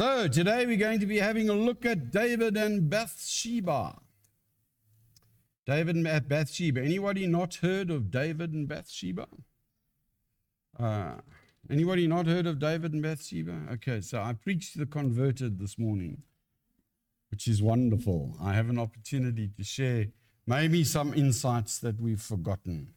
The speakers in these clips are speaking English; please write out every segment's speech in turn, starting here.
So, today we're going to be having a look at David and Bathsheba. David and Bathsheba. Anybody not heard of David and Bathsheba? Uh, anybody not heard of David and Bathsheba? Okay, so I preached to the converted this morning, which is wonderful. I have an opportunity to share maybe some insights that we've forgotten.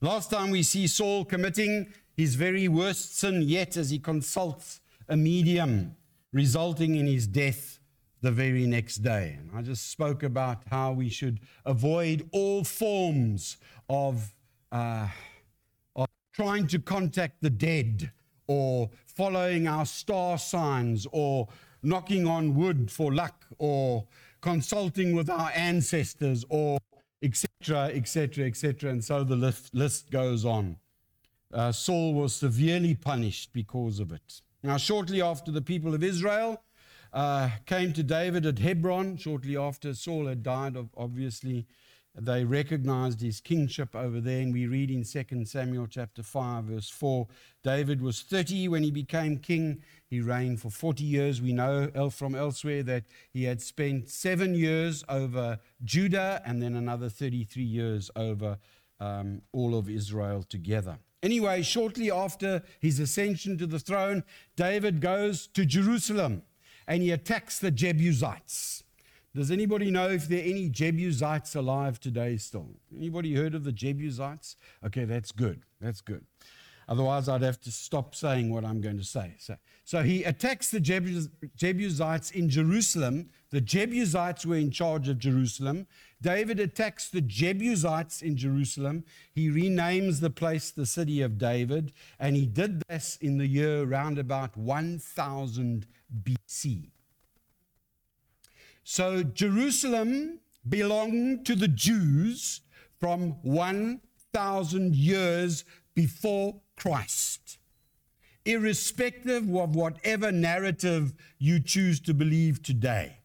Last time we see Saul committing his very worst sin yet as he consults a medium resulting in his death the very next day. And I just spoke about how we should avoid all forms of, uh, of trying to contact the dead or following our star signs or knocking on wood for luck or consulting with our ancestors or etc etc etc and so the list, list goes on. Uh, saul was severely punished because of it now, shortly after the people of Israel uh, came to David at Hebron, shortly after Saul had died, obviously, they recognized his kingship over there. And we read in 2 Samuel chapter 5, verse 4 David was 30 when he became king. He reigned for 40 years. We know from elsewhere that he had spent seven years over Judah and then another 33 years over um, all of Israel together. Anyway, shortly after his ascension to the throne, David goes to Jerusalem and he attacks the Jebusites. Does anybody know if there are any Jebusites alive today still? Anybody heard of the Jebusites? Okay, that's good. That's good. Otherwise, I'd have to stop saying what I'm going to say. So, so he attacks the Jebus- Jebusites in Jerusalem. The Jebusites were in charge of Jerusalem. David attacks the Jebusites in Jerusalem. He renames the place the city of David, and he did this in the year round about 1000 BC. So Jerusalem belonged to the Jews from 1000 years before Christ, irrespective of whatever narrative you choose to believe today.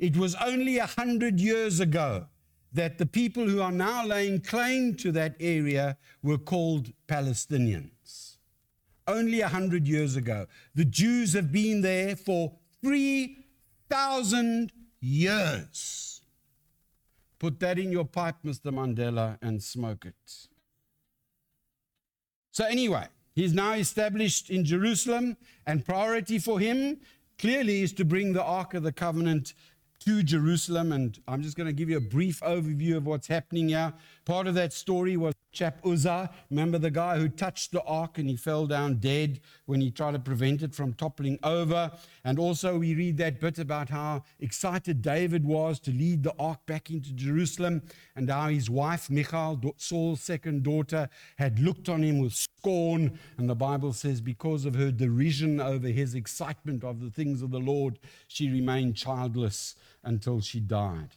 It was only a hundred years ago that the people who are now laying claim to that area were called Palestinians. Only a hundred years ago. The Jews have been there for 3,000 years. Put that in your pipe, Mr. Mandela, and smoke it. So, anyway, he's now established in Jerusalem, and priority for him clearly is to bring the Ark of the Covenant to Jerusalem. And I'm just going to give you a brief overview of what's happening here. Part of that story was chap Uzzah. Remember the guy who touched the ark and he fell down dead when he tried to prevent it from toppling over. And also, we read that bit about how excited David was to lead the ark back into Jerusalem and how his wife, Michal, Saul's second daughter, had looked on him with scorn. And the Bible says, because of her derision over his excitement of the things of the Lord, she remained childless until she died.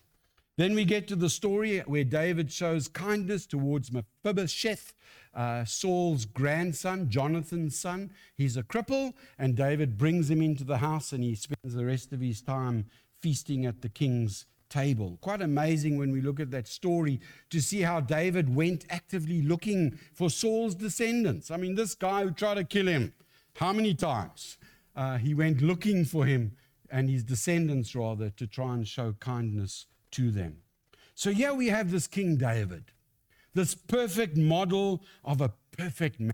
Then we get to the story where David shows kindness towards Mephibosheth, uh, Saul's grandson, Jonathan's son. He's a cripple, and David brings him into the house and he spends the rest of his time feasting at the king's table. Quite amazing when we look at that story to see how David went actively looking for Saul's descendants. I mean, this guy who tried to kill him, how many times? Uh, he went looking for him and his descendants, rather, to try and show kindness to them. So here we have this King David, this perfect model of a perfect man.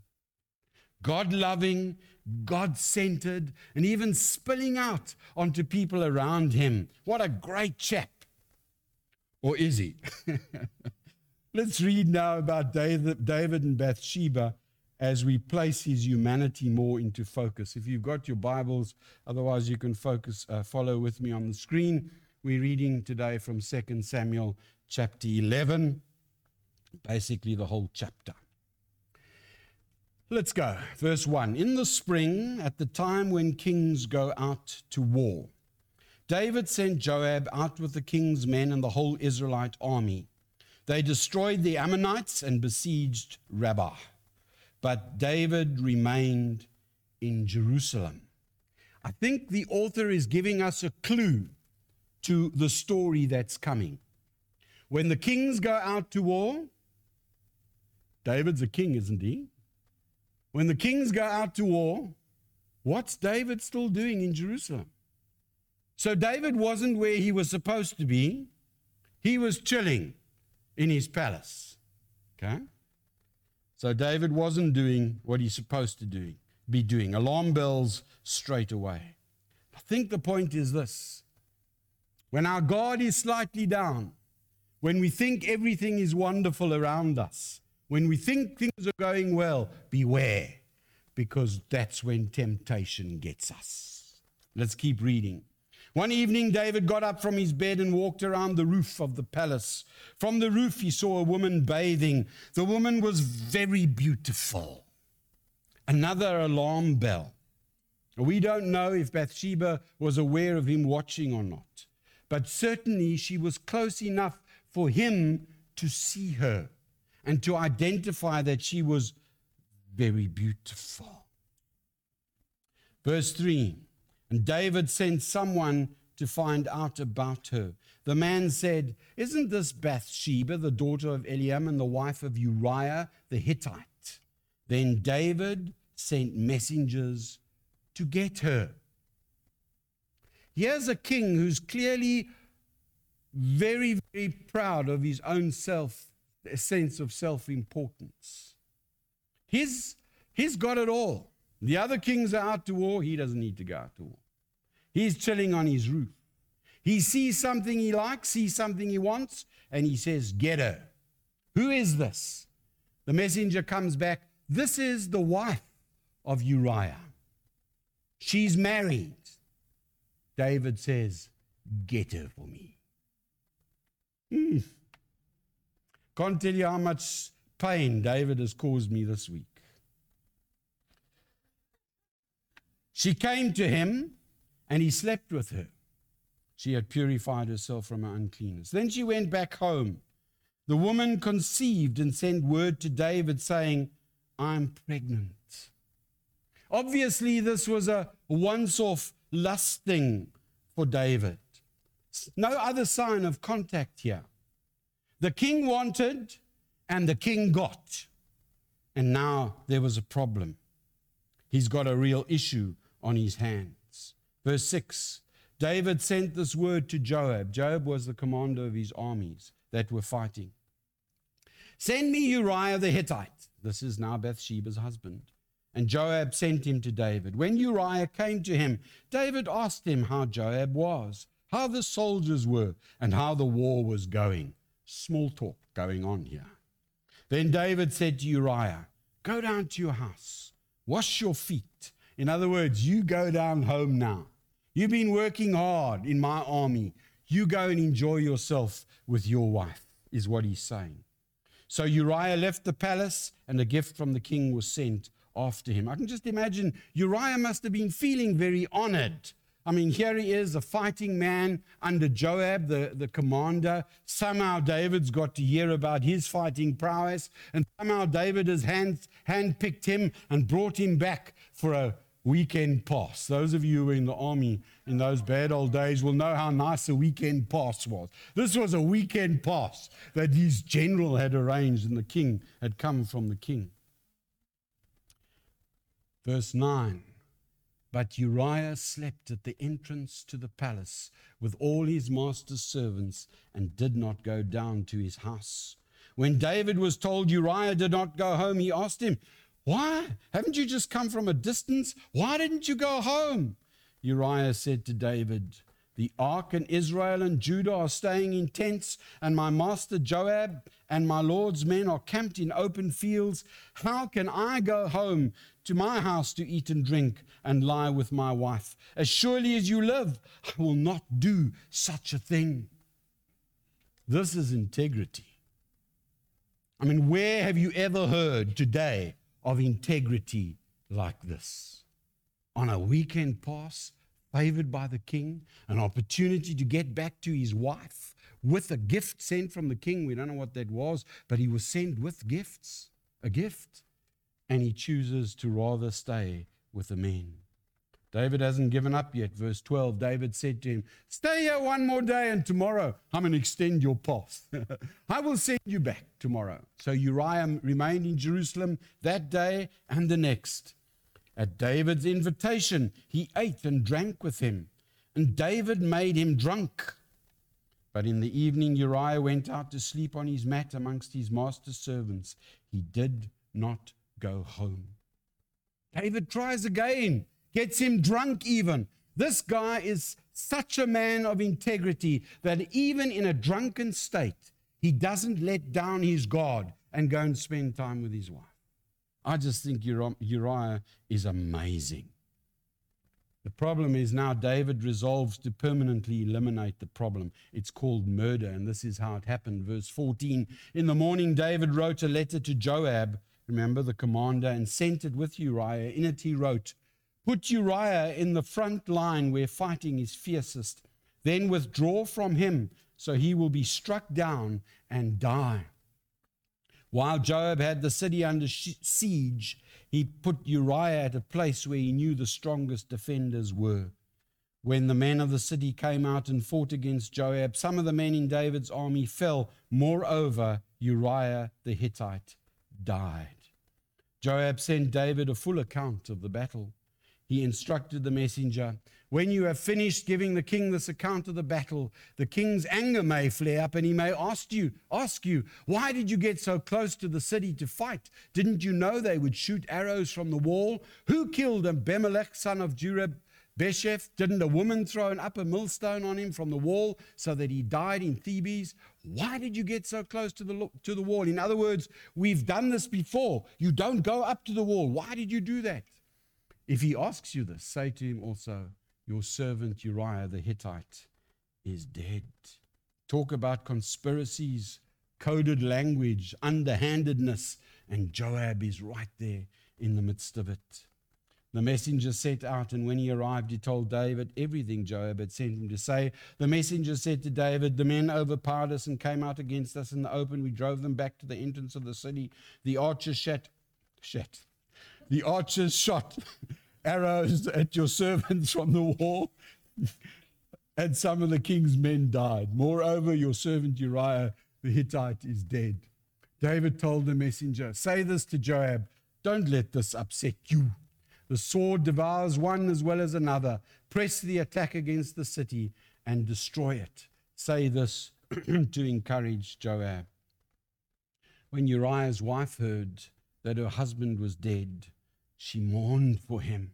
God loving, God centered, and even spilling out onto people around him. What a great chap. Or is he? Let's read now about David, David and Bathsheba as we place his humanity more into focus. If you've got your Bibles, otherwise you can focus, uh, follow with me on the screen. We're reading today from 2 Samuel chapter 11, basically the whole chapter. Let's go. Verse 1. In the spring, at the time when kings go out to war, David sent Joab out with the king's men and the whole Israelite army. They destroyed the Ammonites and besieged Rabbah. But David remained in Jerusalem. I think the author is giving us a clue to the story that's coming. When the kings go out to war, David's a king, isn't he? When the kings go out to war, what's David still doing in Jerusalem? So David wasn't where he was supposed to be. He was chilling in his palace. Okay? So David wasn't doing what he's supposed to do, be doing. Alarm bells straight away. I think the point is this. When our God is slightly down, when we think everything is wonderful around us, when we think things are going well, beware, because that's when temptation gets us. Let's keep reading. One evening, David got up from his bed and walked around the roof of the palace. From the roof, he saw a woman bathing. The woman was very beautiful. Another alarm bell. We don't know if Bathsheba was aware of him watching or not, but certainly she was close enough for him to see her and to identify that she was very beautiful. Verse 3 And David sent someone to find out about her. The man said, Isn't this Bathsheba, the daughter of Eliam, and the wife of Uriah the Hittite? Then David sent messengers to get her. Here's a king who's clearly very, very proud of his own self, a sense of self importance. He's, he's got it all. The other kings are out to war. He doesn't need to go out to war. He's chilling on his roof. He sees something he likes, sees something he wants, and he says, Get her. Who is this? The messenger comes back. This is the wife of Uriah. She's married. David says, Get her for me. Hmm. Can't tell you how much pain David has caused me this week. She came to him and he slept with her. She had purified herself from her uncleanness. Then she went back home. The woman conceived and sent word to David saying, I'm pregnant. Obviously, this was a once off lust thing for David. No other sign of contact here. The king wanted and the king got. And now there was a problem. He's got a real issue on his hands. Verse 6 David sent this word to Joab. Joab was the commander of his armies that were fighting. Send me Uriah the Hittite. This is now Bathsheba's husband. And Joab sent him to David. When Uriah came to him, David asked him how Joab was how the soldiers were, and how the war was going. Small talk going on here. Then David said to Uriah, Go down to your house, wash your feet. In other words, you go down home now. You've been working hard in my army. You go and enjoy yourself with your wife, is what he's saying. So Uriah left the palace, and a gift from the king was sent after him. I can just imagine Uriah must have been feeling very honored I mean, here he is, a fighting man under Joab, the, the commander. Somehow David's got to hear about his fighting prowess, and somehow David has hand, handpicked him and brought him back for a weekend pass. Those of you who were in the army in those bad old days will know how nice a weekend pass was. This was a weekend pass that his general had arranged, and the king had come from the king. Verse 9. But Uriah slept at the entrance to the palace with all his master's servants and did not go down to his house. When David was told Uriah did not go home, he asked him, Why? Haven't you just come from a distance? Why didn't you go home? Uriah said to David, the ark and Israel and Judah are staying in tents, and my master Joab and my Lord's men are camped in open fields. How can I go home to my house to eat and drink and lie with my wife? As surely as you live, I will not do such a thing. This is integrity. I mean, where have you ever heard today of integrity like this? On a weekend pass, favored by the king, an opportunity to get back to his wife with a gift sent from the king. We don't know what that was, but he was sent with gifts, a gift. And he chooses to rather stay with the men. David hasn't given up yet. Verse 12 David said to him, Stay here one more day, and tomorrow I'm going to extend your path. I will send you back tomorrow. So Uriah remained in Jerusalem that day and the next. At David's invitation, he ate and drank with him, and David made him drunk. But in the evening, Uriah went out to sleep on his mat amongst his master's servants. He did not go home. David tries again, gets him drunk even. This guy is such a man of integrity that even in a drunken state, he doesn't let down his guard and go and spend time with his wife. I just think Uriah is amazing. The problem is now David resolves to permanently eliminate the problem. It's called murder, and this is how it happened. Verse 14 In the morning, David wrote a letter to Joab, remember the commander, and sent it with Uriah. In it, he wrote, Put Uriah in the front line where fighting is fiercest, then withdraw from him, so he will be struck down and die. While Joab had the city under siege, he put Uriah at a place where he knew the strongest defenders were. When the men of the city came out and fought against Joab, some of the men in David's army fell. Moreover, Uriah the Hittite died. Joab sent David a full account of the battle. He instructed the messenger when you have finished giving the king this account of the battle, the king's anger may flare up and he may ask you, ask you, why did you get so close to the city to fight? Didn't you know they would shoot arrows from the wall? Who killed Abimelech, son of Jerub Besheth? Didn't a woman throw an upper millstone on him from the wall so that he died in Thebez? Why did you get so close to the, to the wall? In other words, we've done this before. You don't go up to the wall. Why did you do that? If he asks you this, say to him also, your servant Uriah the Hittite is dead. Talk about conspiracies, coded language, underhandedness, and Joab is right there in the midst of it. The messenger set out, and when he arrived, he told David everything Joab had sent him to say. The messenger said to David, The men overpowered us and came out against us in the open. We drove them back to the entrance of the city. The archers shot, shot. The archers shot arrows at your servants from the wall, and some of the king's men died. Moreover, your servant Uriah the Hittite is dead. David told the messenger, Say this to Joab, don't let this upset you. The sword devours one as well as another. Press the attack against the city and destroy it. Say this to encourage Joab. When Uriah's wife heard that her husband was dead, she mourned for him.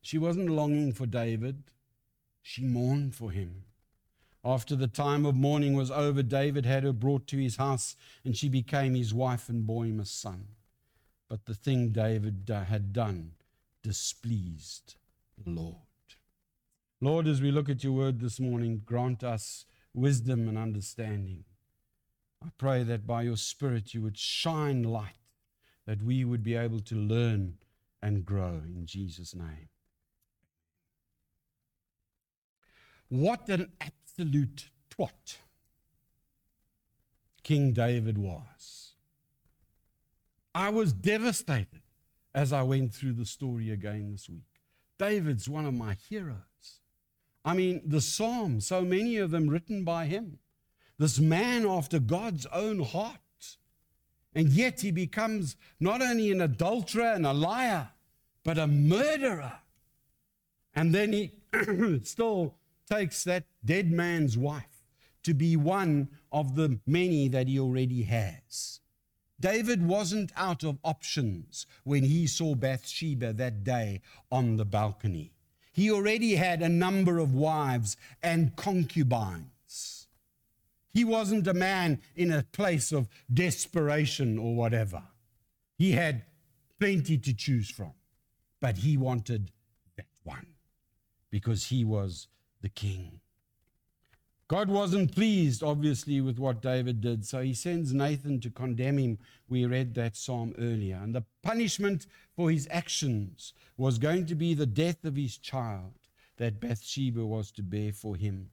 She wasn't longing for David, she mourned for him. After the time of mourning was over, David had her brought to his house, and she became his wife and bore him a son. But the thing David had done displeased the Lord. Lord, as we look at your word this morning, grant us wisdom and understanding. I pray that by your Spirit you would shine light that we would be able to learn and grow in Jesus' name. What an absolute twat King David was. I was devastated as I went through the story again this week. David's one of my heroes. I mean, the Psalms, so many of them written by him. This man after God's own heart. And yet he becomes not only an adulterer and a liar, but a murderer. And then he still takes that dead man's wife to be one of the many that he already has. David wasn't out of options when he saw Bathsheba that day on the balcony. He already had a number of wives and concubines. He wasn't a man in a place of desperation or whatever. He had plenty to choose from, but he wanted that one because he was the king. God wasn't pleased, obviously, with what David did, so he sends Nathan to condemn him. We read that psalm earlier. And the punishment for his actions was going to be the death of his child that Bathsheba was to bear for him.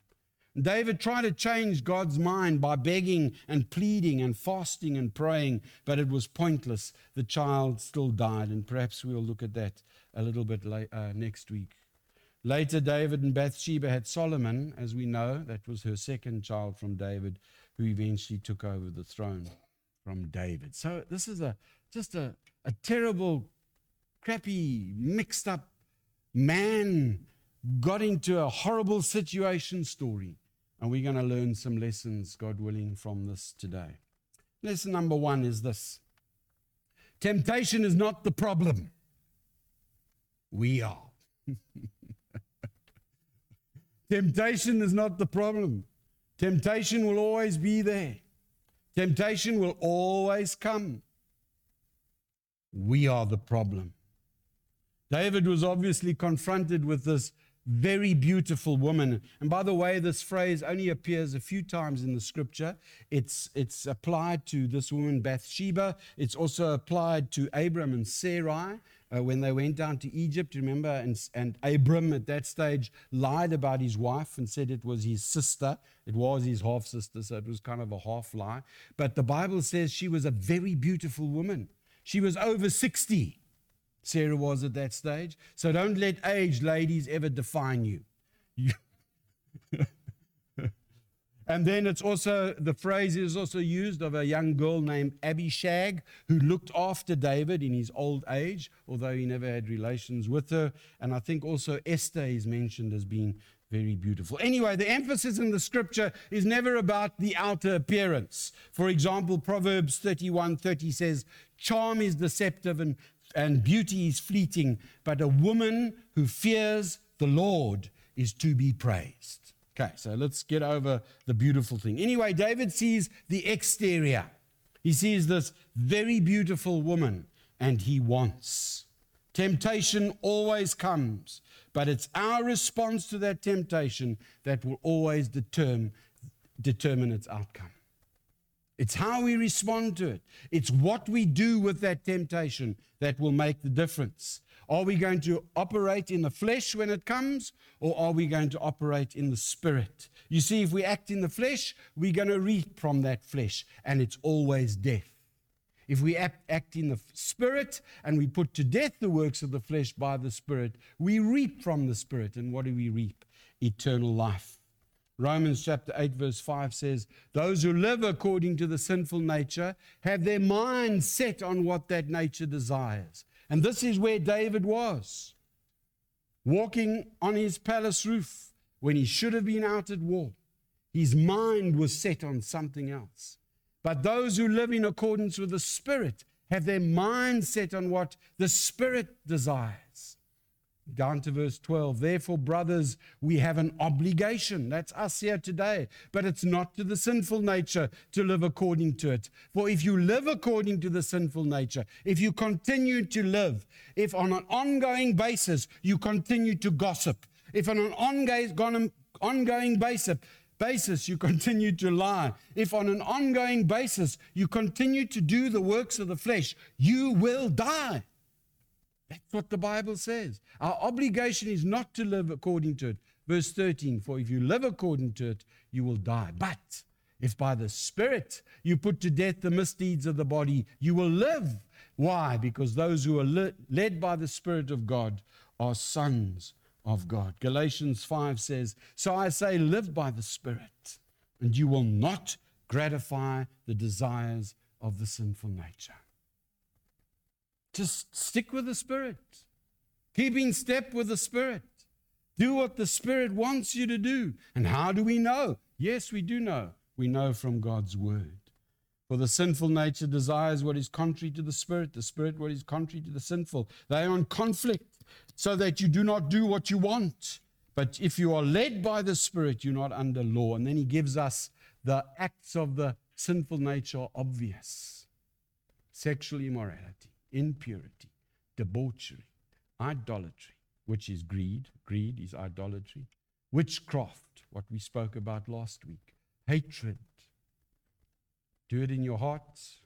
David tried to change God's mind by begging and pleading and fasting and praying, but it was pointless. The child still died, and perhaps we'll look at that a little bit uh, next week. Later, David and Bathsheba had Solomon, as we know. That was her second child from David, who eventually took over the throne from David. So this is a just a, a terrible crappy, mixed up man got into a horrible situation story. And we're going to learn some lessons, God willing, from this today. Lesson number one is this Temptation is not the problem, we are. Temptation is not the problem. Temptation will always be there. Temptation will always come. We are the problem. David was obviously confronted with this very beautiful woman. And by the way, this phrase only appears a few times in the scripture. It's, it's applied to this woman, Bathsheba. It's also applied to Abram and Sarai uh, when they went down to Egypt, remember? And, and Abram at that stage lied about his wife and said it was his sister. It was his half sister, so it was kind of a half lie. But the Bible says she was a very beautiful woman. She was over 60. Sarah was at that stage. So don't let age, ladies, ever define you. and then it's also, the phrase is also used of a young girl named Abishag who looked after David in his old age, although he never had relations with her. And I think also Esther is mentioned as being very beautiful. Anyway, the emphasis in the scripture is never about the outer appearance. For example, Proverbs 31 30 says, Charm is deceptive and and beauty is fleeting, but a woman who fears the Lord is to be praised. Okay, so let's get over the beautiful thing. Anyway, David sees the exterior. He sees this very beautiful woman and he wants. Temptation always comes, but it's our response to that temptation that will always determine, determine its outcome. It's how we respond to it. It's what we do with that temptation that will make the difference. Are we going to operate in the flesh when it comes, or are we going to operate in the spirit? You see, if we act in the flesh, we're going to reap from that flesh, and it's always death. If we act, in the spirit and we put to death the works of the flesh by the spirit, we reap from the spirit. And what do we reap? Eternal life. Romans chapter 8, verse 5 says, Those who live according to the sinful nature have their mind set on what that nature desires. And this is where David was, walking on his palace roof when he should have been out at war. His mind was set on something else. But those who live in accordance with the Spirit have their mind set on what the Spirit desires. Down to verse 12. Therefore, brothers, we have an obligation. That's us here today. But it's not to the sinful nature to live according to it. For if you live according to the sinful nature, if you continue to live, if on an ongoing basis you continue to gossip, if on an ongoing, basis, basis you continue to lie, if on an ongoing basis you continue to do the works of the flesh, you will die. That's what the Bible says. Our obligation is not to live according to it. Verse 13 For if you live according to it, you will die. But if by the Spirit you put to death the misdeeds of the body, you will live. Why? Because those who are led by the Spirit of God are sons of God. Galatians 5 says, So I say, live by the Spirit, and you will not gratify the desires of the sinful nature. Just stick with the Spirit. Keep in step with the Spirit. Do what the Spirit wants you to do. And how do we know? Yes, we do know. We know from God's Word. For the sinful nature desires what is contrary to the Spirit, the Spirit what is contrary to the sinful. They are in conflict so that you do not do what you want. But if you are led by the Spirit, you're not under law. And then he gives us the acts of the sinful nature obvious sexual immorality, impurity, debauchery, idolatry, which is greed. Greed is idolatry. Witchcraft, what we spoke about last week. Hatred. Do it in your hearts.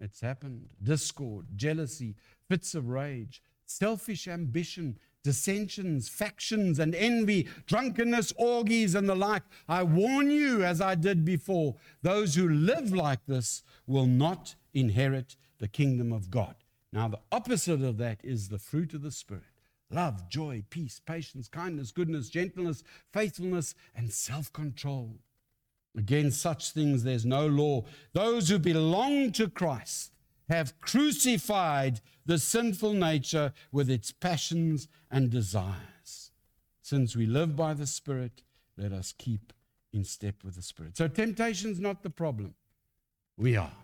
It's happened. Discord, jealousy, fits of rage, selfish ambition, dissensions, factions, and envy, drunkenness, orgies, and the like. I warn you, as I did before, those who live like this will not inherit the kingdom of God. Now, the opposite of that is the fruit of the Spirit love, joy, peace, patience, kindness, goodness, gentleness, faithfulness, and self control. Against such things there's no law. Those who belong to Christ have crucified the sinful nature with its passions and desires. Since we live by the Spirit, let us keep in step with the Spirit. So temptation is not the problem. We are.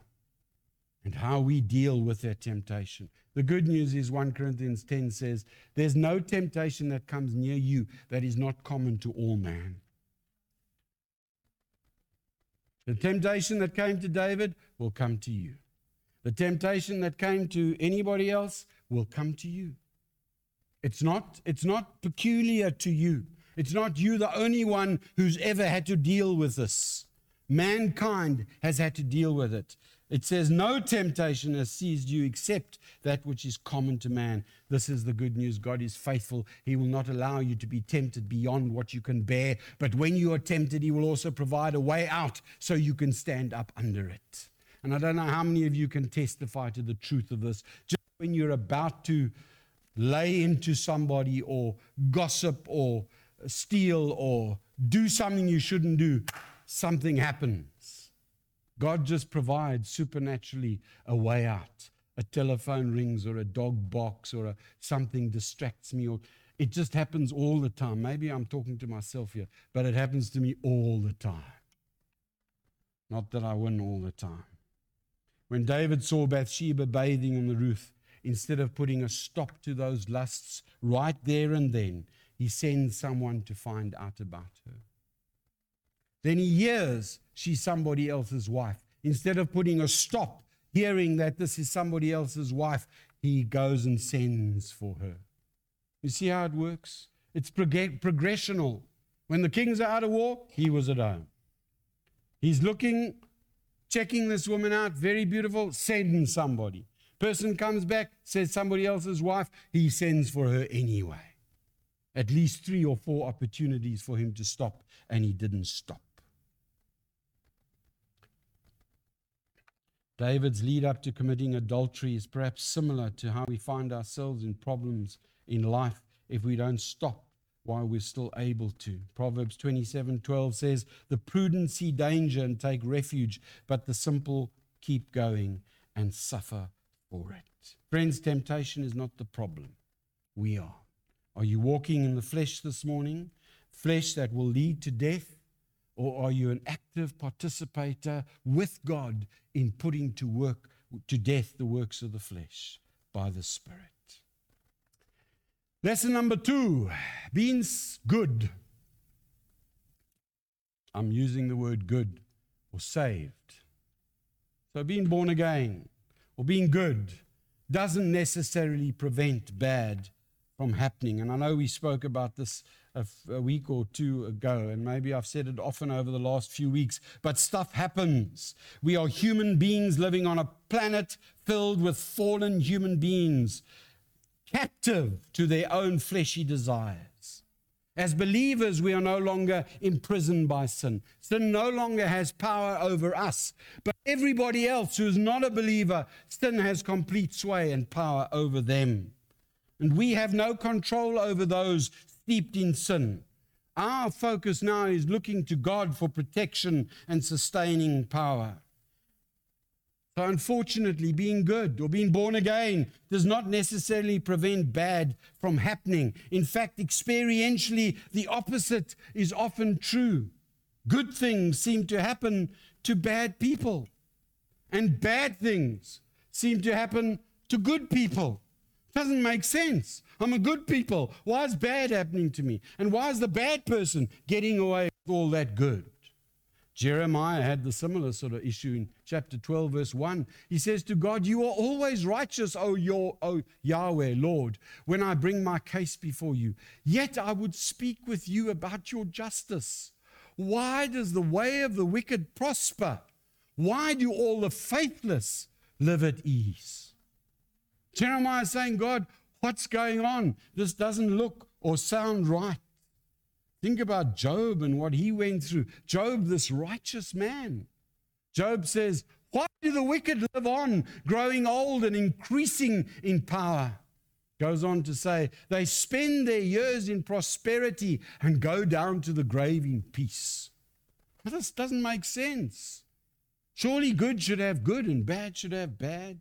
And how we deal with that temptation. The good news is 1 Corinthians 10 says, There's no temptation that comes near you that is not common to all man. The temptation that came to David will come to you. The temptation that came to anybody else will come to you. It's not, it's not peculiar to you. It's not you, the only one who's ever had to deal with this. Mankind has had to deal with it. It says, No temptation has seized you except that which is common to man. This is the good news. God is faithful. He will not allow you to be tempted beyond what you can bear. But when you are tempted, He will also provide a way out so you can stand up under it. And I don't know how many of you can testify to the truth of this. Just when you're about to lay into somebody or gossip or steal or do something you shouldn't do, something happens. God just provides supernaturally a way out. A telephone rings or a dog barks or a, something distracts me or it just happens all the time. Maybe I'm talking to myself here, but it happens to me all the time. Not that I win all the time. When David saw Bathsheba bathing on the roof, instead of putting a stop to those lusts right there and then, he sends someone to find out about her. Then he hears she's somebody else's wife. Instead of putting a stop, hearing that this is somebody else's wife, he goes and sends for her. You see how it works? It's prog- progressional. When the kings are out of war, he was at home. He's looking checking this woman out, very beautiful, sending somebody. Person comes back, says somebody else's wife, he sends for her anyway. At least three or four opportunities for him to stop, and he didn't stop. David's lead up to committing adultery is perhaps similar to how we find ourselves in problems in life if we don't stop while we're still able to. Proverbs 27:12 says, "The prudent see danger and take refuge, but the simple keep going and suffer for it." Friends, temptation is not the problem. We are. Are you walking in the flesh this morning? Flesh that will lead to death? Or are you an active participator with God in putting to work to death the works of the flesh by the Spirit? Lesson number two being good. I'm using the word good or saved. So being born again or being good doesn't necessarily prevent bad from happening. And I know we spoke about this a, week or two ago, and maybe I've said it often over the last few weeks, but stuff happens. We are human beings living on a planet filled with fallen human beings captive to their own fleshy desires. As believers, we are no longer imprisoned by sin. Sin no longer has power over us. But everybody else who is not a believer, sin has complete sway and power over them. And we have no control over those steeped in sin. Our focus now is looking to God for protection and sustaining power. So, unfortunately, being good or being born again does not necessarily prevent bad from happening. In fact, experientially, the opposite is often true. Good things seem to happen to bad people, and bad things seem to happen to good people. Doesn't make sense. I'm a good people. Why is bad happening to me? And why is the bad person getting away with all that good? Jeremiah had the similar sort of issue in chapter 12, verse 1. He says to God, You are always righteous, O, your, o Yahweh, Lord, when I bring my case before you. Yet I would speak with you about your justice. Why does the way of the wicked prosper? Why do all the faithless live at ease? Jeremiah is saying, God, what's going on? This doesn't look or sound right. Think about Job and what he went through. Job, this righteous man. Job says, Why do the wicked live on, growing old and increasing in power? Goes on to say, They spend their years in prosperity and go down to the grave in peace. But this doesn't make sense. Surely good should have good and bad should have bad.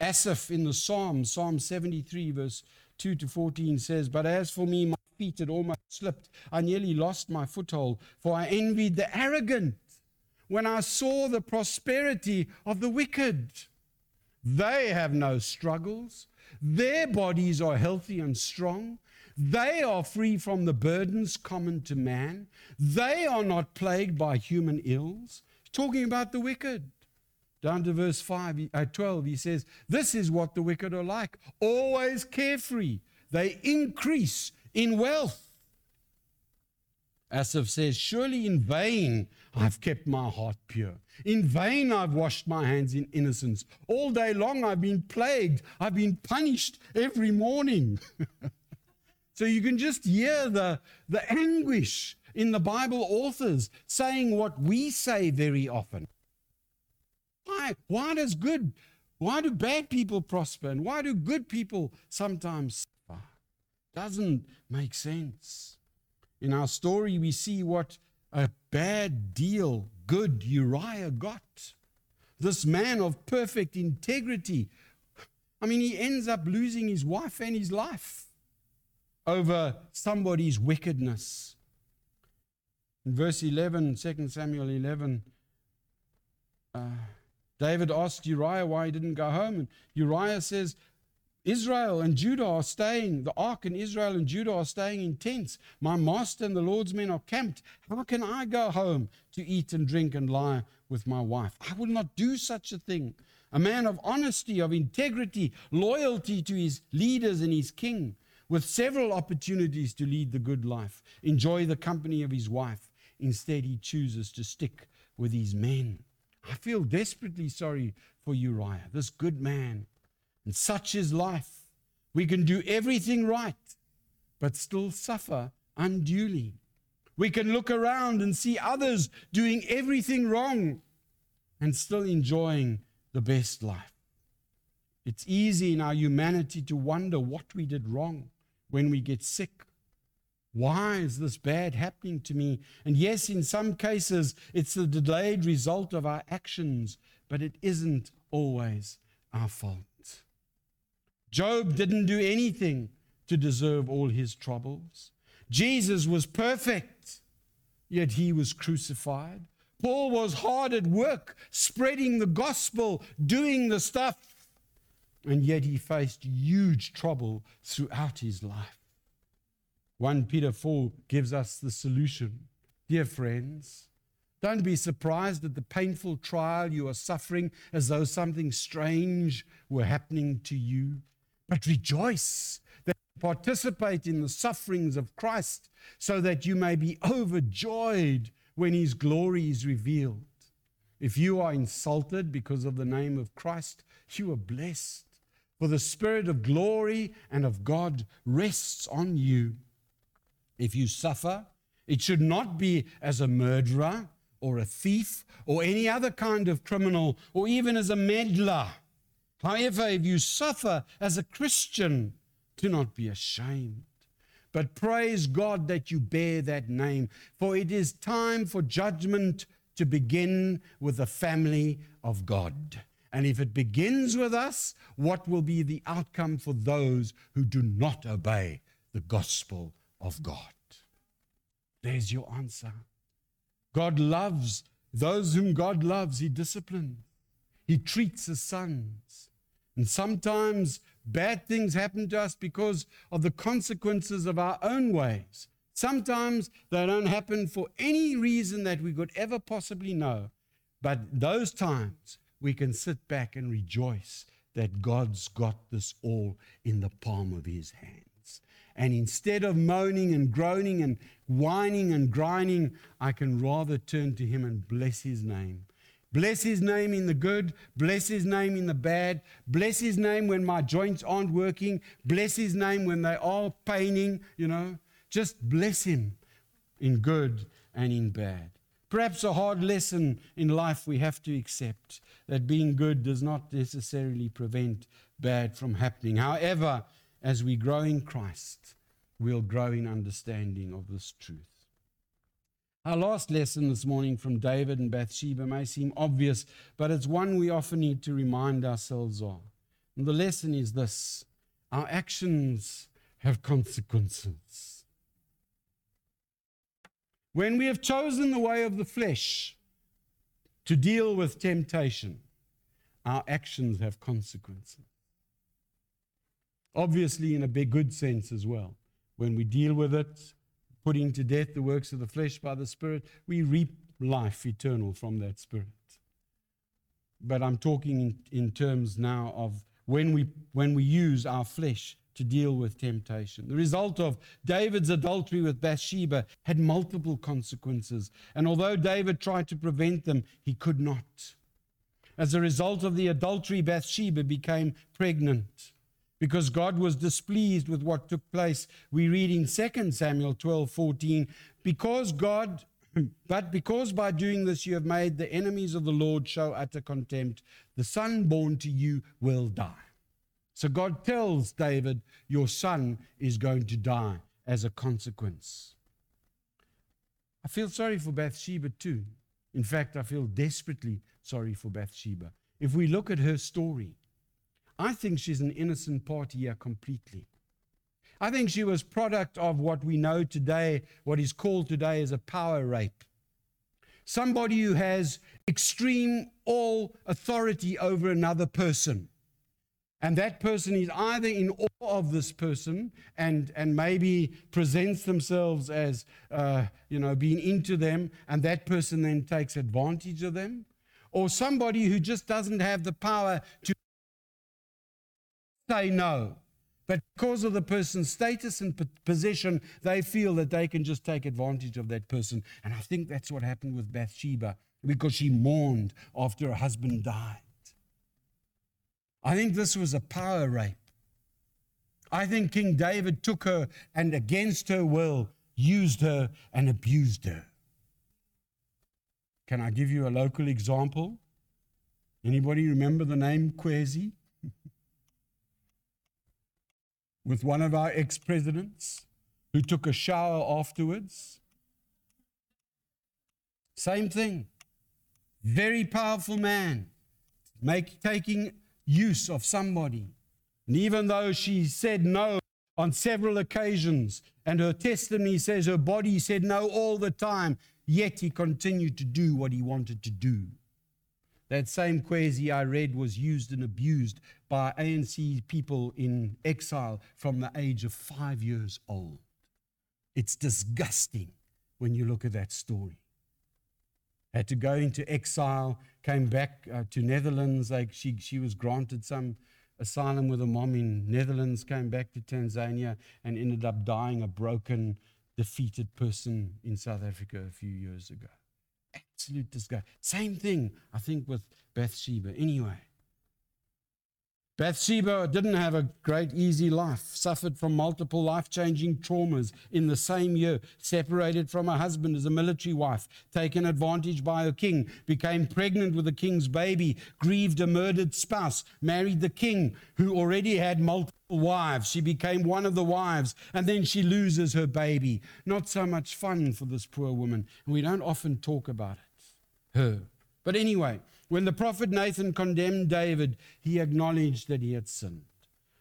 Asaph in the Psalm, Psalm 73, verse 2 to 14 says, But as for me, my feet had almost slipped. I nearly lost my foothold, for I envied the arrogant when I saw the prosperity of the wicked. They have no struggles, their bodies are healthy and strong. They are free from the burdens common to man. They are not plagued by human ills. Talking about the wicked. Down to verse 5, uh, 12, he says, This is what the wicked are like, always carefree. They increase in wealth. Asaph says, Surely in vain I've kept my heart pure. In vain I've washed my hands in innocence. All day long I've been plagued. I've been punished every morning. so you can just hear the, the anguish in the Bible authors saying what we say very often. Why? Why does good, why do bad people prosper and why do good people sometimes suffer? Doesn't make sense. In our story, we see what a bad deal good Uriah got. This man of perfect integrity. I mean, he ends up losing his wife and his life over somebody's wickedness. In verse 11, 2 Samuel 11, uh, David asked Uriah why he didn't go home, and Uriah says, Israel and Judah are staying, the ark and Israel and Judah are staying in tents. My master and the Lord's men are camped. How can I go home to eat and drink and lie with my wife? I will not do such a thing. A man of honesty, of integrity, loyalty to his leaders and his king, with several opportunities to lead the good life, enjoy the company of his wife. Instead, he chooses to stick with his men. I feel desperately sorry for Uriah, this good man. And such is life. We can do everything right, but still suffer unduly. We can look around and see others doing everything wrong and still enjoying the best life. It's easy in our humanity to wonder what we did wrong when we get sick why is this bad happening to me? And yes, in some cases, it's the delayed result of our actions, but it isn't always our fault. Job didn't do anything to deserve all his troubles. Jesus was perfect, yet he was crucified. Paul was hard at work, spreading the gospel, doing the stuff, and yet he faced huge trouble throughout his life. 1 Peter 4 gives us the solution. Dear friends, don't be surprised at the painful trial you are suffering as though something strange were happening to you, but rejoice that you participate in the sufferings of Christ so that you may be overjoyed when his glory is revealed. If you are insulted because of the name of Christ, you are blessed, for the Spirit of glory and of God rests on you. If you suffer, it should not be as a murderer or a thief or any other kind of criminal or even as a meddler. However, if you suffer as a Christian, do not be ashamed. But praise God that you bear that name, for it is time for judgment to begin with the family of God. And if it begins with us, what will be the outcome for those who do not obey the gospel of God. There's your answer. God loves those whom God loves, He disciplines, He treats as sons. And sometimes bad things happen to us because of the consequences of our own ways. Sometimes they don't happen for any reason that we could ever possibly know. But those times we can sit back and rejoice that God's got this all in the palm of His hand. And instead of moaning and groaning and whining and grinding, I can rather turn to Him and bless His name. Bless His name in the good, bless His name in the bad, bless His name when my joints aren't working, bless His name when they are paining, you know. Just bless Him in good and in bad. Perhaps a hard lesson in life we have to accept that being good does not necessarily prevent bad from happening. However, as we grow in Christ, we'll grow in understanding of this truth. Our last lesson this morning from David and Bathsheba may seem obvious, but it's one we often need to remind ourselves of. And the lesson is this our actions have consequences. When we have chosen the way of the flesh to deal with temptation, our actions have consequences. Obviously, in a big good sense as well. When we deal with it, putting to death the works of the flesh by the Spirit, we reap life eternal from that Spirit. But I'm talking in, in terms now of when we, when we use our flesh to deal with temptation. The result of David's adultery with Bathsheba had multiple consequences, and although David tried to prevent them, he could not. As a result of the adultery, Bathsheba became pregnant. Because God was displeased with what took place, we read in 2 Samuel 12 14, because God, but because by doing this you have made the enemies of the Lord show utter contempt, the son born to you will die. So God tells David, Your son is going to die as a consequence. I feel sorry for Bathsheba too. In fact, I feel desperately sorry for Bathsheba. If we look at her story, I think she's an innocent party here completely. I think she was product of what we know today, what is called today as a power rape. Somebody who has extreme all authority over another person. And that person is either in awe of this person and, and maybe presents themselves as, uh, you know, being into them, and that person then takes advantage of them, or somebody who just doesn't have the power to say no. But because of the person's status and position, they feel that they can just take advantage of that person. And I think that's what happened with Bathsheba because she mourned after her husband died. I think this was a power rape. I think King David took her and against her will used her and abused her. Can I give you a local example? Anybody remember the name Kwezi? With one of our ex presidents who took a shower afterwards. Same thing. Very powerful man, make, taking use of somebody. And even though she said no on several occasions, and her testimony says her body said no all the time, yet he continued to do what he wanted to do. That same Kwezi I read was used and abused by ANC people in exile from the age of five years old. It's disgusting when you look at that story. Had to go into exile, came back uh, to Netherlands. Like she, she was granted some asylum with her mom in Netherlands, came back to Tanzania, and ended up dying a broken, defeated person in South Africa a few years ago absolute. Same thing, I think, with Bathsheba. Anyway, Bathsheba didn't have a great, easy life, suffered from multiple life changing traumas in the same year, separated from her husband as a military wife, taken advantage by her king, became pregnant with the king's baby, grieved a murdered spouse, married the king who already had multiple wives. She became one of the wives, and then she loses her baby. Not so much fun for this poor woman. And we don't often talk about it, her. But anyway, when the prophet Nathan condemned David, he acknowledged that he had sinned.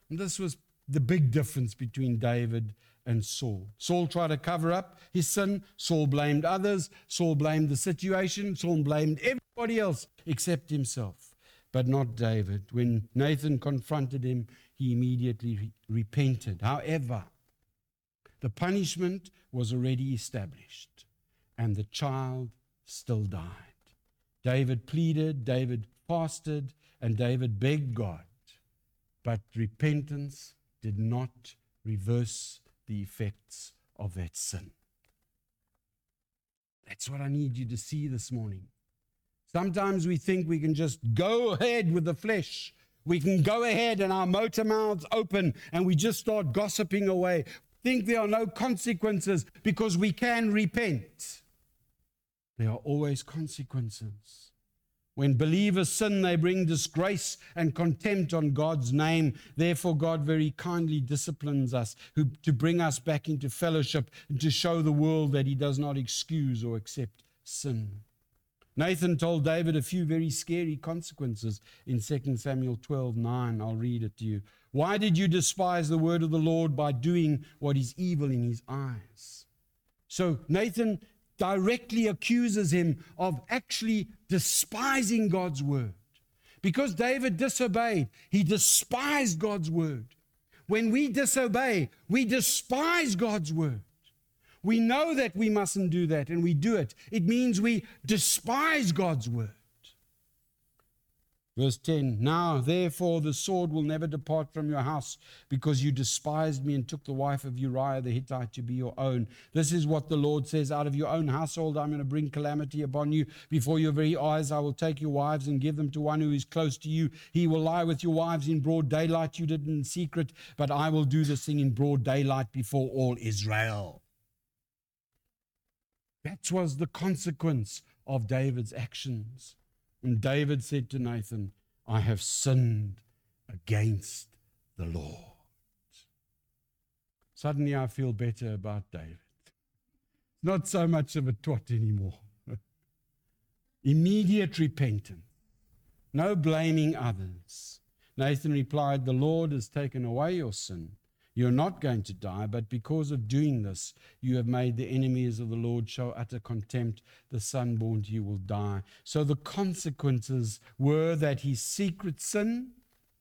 And this was the big difference between David and Saul. Saul tried to cover up his sin. Saul blamed others. Saul blamed the situation. Saul blamed everybody else except himself, but not David. When Nathan confronted him, he immediately re- repented. However, the punishment was already established, and the child still died. David pleaded, David fasted, and David begged God. But repentance did not reverse the effects of that sin. That's what I need you to see this morning. Sometimes we think we can just go ahead with the flesh. We can go ahead and our motor mouths open and we just start gossiping away. Think there are no consequences because we can repent. There are always consequences. When believers sin, they bring disgrace and contempt on God's name. Therefore, God very kindly disciplines us who, to bring us back into fellowship and to show the world that He does not excuse or accept sin. Nathan told David a few very scary consequences in 2 Samuel 12 9. I'll read it to you. Why did you despise the word of the Lord by doing what is evil in his eyes? So Nathan directly accuses him of actually despising God's word. Because David disobeyed, he despised God's word. When we disobey, we despise God's word. We know that we mustn't do that and we do it. It means we despise God's word. Verse 10 Now, therefore, the sword will never depart from your house because you despised me and took the wife of Uriah the Hittite to be your own. This is what the Lord says Out of your own household, I'm going to bring calamity upon you. Before your very eyes, I will take your wives and give them to one who is close to you. He will lie with your wives in broad daylight. You did in secret, but I will do this thing in broad daylight before all Israel. That was the consequence of David's actions. And David said to Nathan, I have sinned against the Lord. Suddenly I feel better about David. Not so much of a twat anymore. Immediate repentance, no blaming others. Nathan replied, The Lord has taken away your sin you're not going to die, but because of doing this, you have made the enemies of the Lord show utter contempt. The son born to you will die. So the consequences were that his secret sin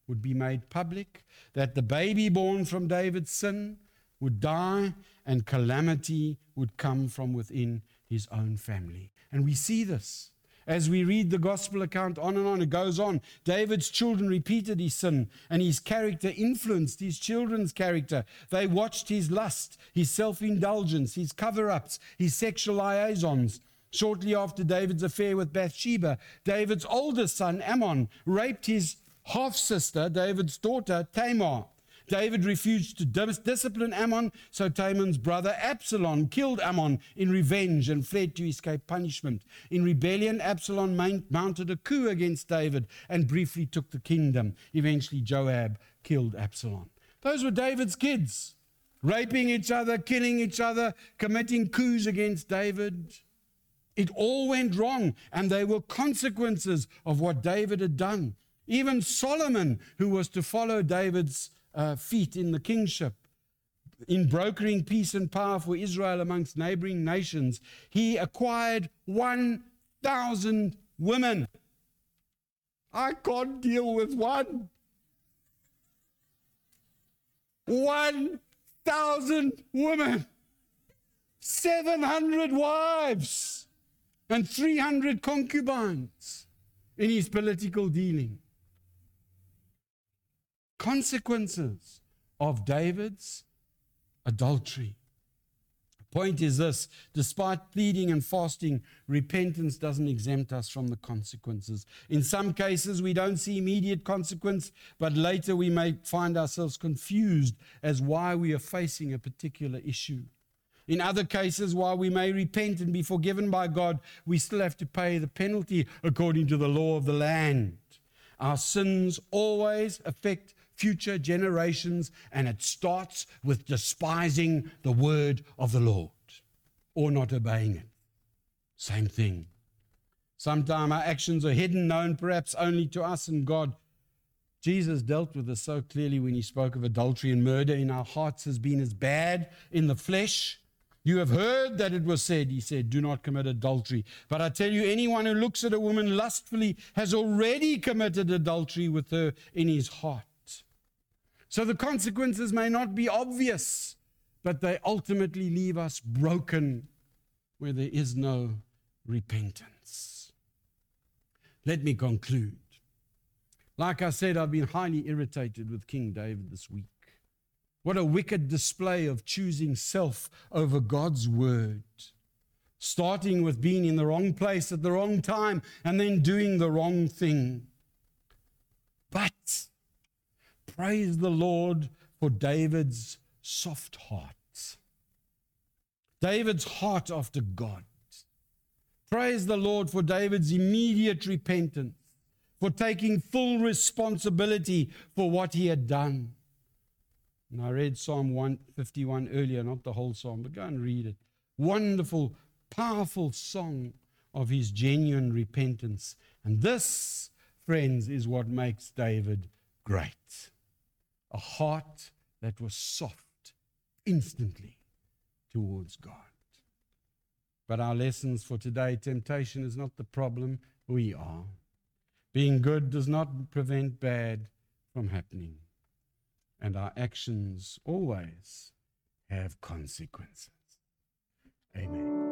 would be made public, that the baby born from David's sin would die, and calamity would come from within his own family. And we see this. As we read the gospel account on and on, it goes on. David's children repeated his sin, and his character influenced his children's character. They watched his lust, his self indulgence, his cover ups, his sexual liaisons. Shortly after David's affair with Bathsheba, David's oldest son, Amnon, raped his half sister, David's daughter, Tamar. David refused to discipline Amnon, so Tamar's brother Absalom killed Amnon in revenge and fled to escape punishment. In rebellion, Absalom mounted a coup against David and briefly took the kingdom. Eventually, Joab killed Absalom. Those were David's kids, raping each other, killing each other, committing coups against David. It all went wrong, and they were consequences of what David had done. Even Solomon, who was to follow David's uh, feet in the kingship, in brokering peace and power for Israel amongst neighboring nations, he acquired 1,000 women. I can't deal with one. 1,000 women, 700 wives, and 300 concubines in his political dealing consequences of David's adultery. The Point is this despite pleading and fasting, repentance doesn't exempt us from the consequences. In some cases, we don't see immediate consequence, but later we may find ourselves confused as why we are facing a particular issue. In other cases, while we may repent and be forgiven by God, we still have to pay the penalty according to the law of the land. Our sins always affect future generations, and it starts with despising the word of the Lord or not obeying it. Same thing. Sometimes our actions are hidden, known perhaps only to us and God. Jesus dealt with this so clearly when he spoke of adultery and murder in our hearts has been as bad in the flesh. You have heard that it was said, he said, do not commit adultery. But I tell you, anyone who looks at a woman lustfully has already committed adultery with her in his heart. So the consequences may not be obvious, but they ultimately leave us broken where there is no repentance. Let me conclude. Like I said, I've been highly irritated with King David this week. What a wicked display of choosing self over God's word. Starting with being in the wrong place at the wrong time and then doing the wrong thing. But Praise the Lord for David's soft heart. David's heart after God. Praise the Lord for David's immediate repentance, for taking full responsibility for what he had done. And I read Psalm 151 earlier, not the whole psalm, but go and read it. Wonderful, powerful song of his genuine repentance. And this, friends, is what makes David great. A heart that was soft instantly towards God. But our lessons for today temptation is not the problem, we are. Being good does not prevent bad from happening. And our actions always have consequences. Amen.